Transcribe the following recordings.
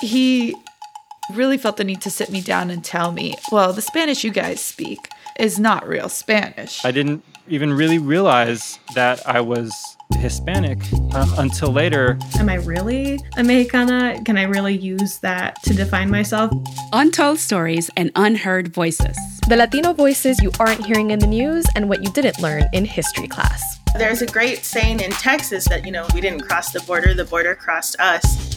he really felt the need to sit me down and tell me, well, the Spanish you guys speak is not real Spanish. I didn't even really realize that I was Hispanic um, until later. Am I really a Mexicana? Can I really use that to define myself? Untold stories and unheard voices. The Latino voices you aren't hearing in the news and what you didn't learn in history class. There's a great saying in Texas that, you know, we didn't cross the border, the border crossed us.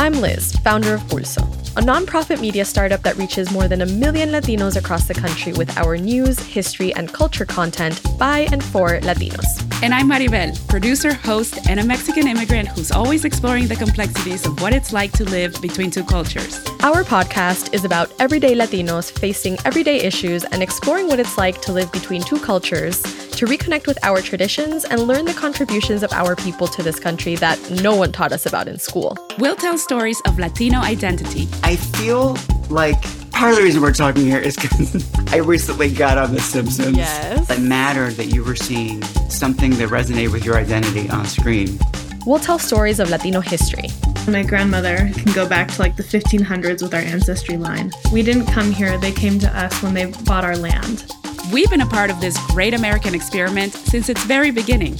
I'm Liz, founder of Pulso, a nonprofit media startup that reaches more than a million Latinos across the country with our news, history, and culture content by and for Latinos. And I'm Maribel, producer, host, and a Mexican immigrant who's always exploring the complexities of what it's like to live between two cultures. Our podcast is about everyday Latinos facing everyday issues and exploring what it's like to live between two cultures, to reconnect with our traditions and learn the contributions of our people to this country that no one taught us about in school. We'll tell stories of Latino identity. I feel like part of the reason we're talking here is because I recently got on The Simpsons. Yes. It mattered that you were seeing something that resonated with your identity on screen. We'll tell stories of Latino history. My grandmother can go back to like the 1500s with our ancestry line. We didn't come here, they came to us when they bought our land. We've been a part of this great American experiment since its very beginning.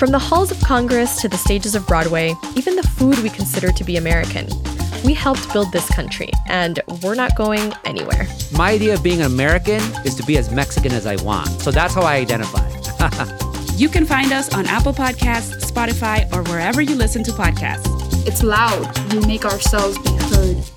From the halls of Congress to the stages of Broadway, even the food we consider to be American. We helped build this country, and we're not going anywhere. My idea of being an American is to be as Mexican as I want. So that's how I identify. you can find us on Apple Podcasts, Spotify, or wherever you listen to podcasts. It's loud. We make ourselves be heard.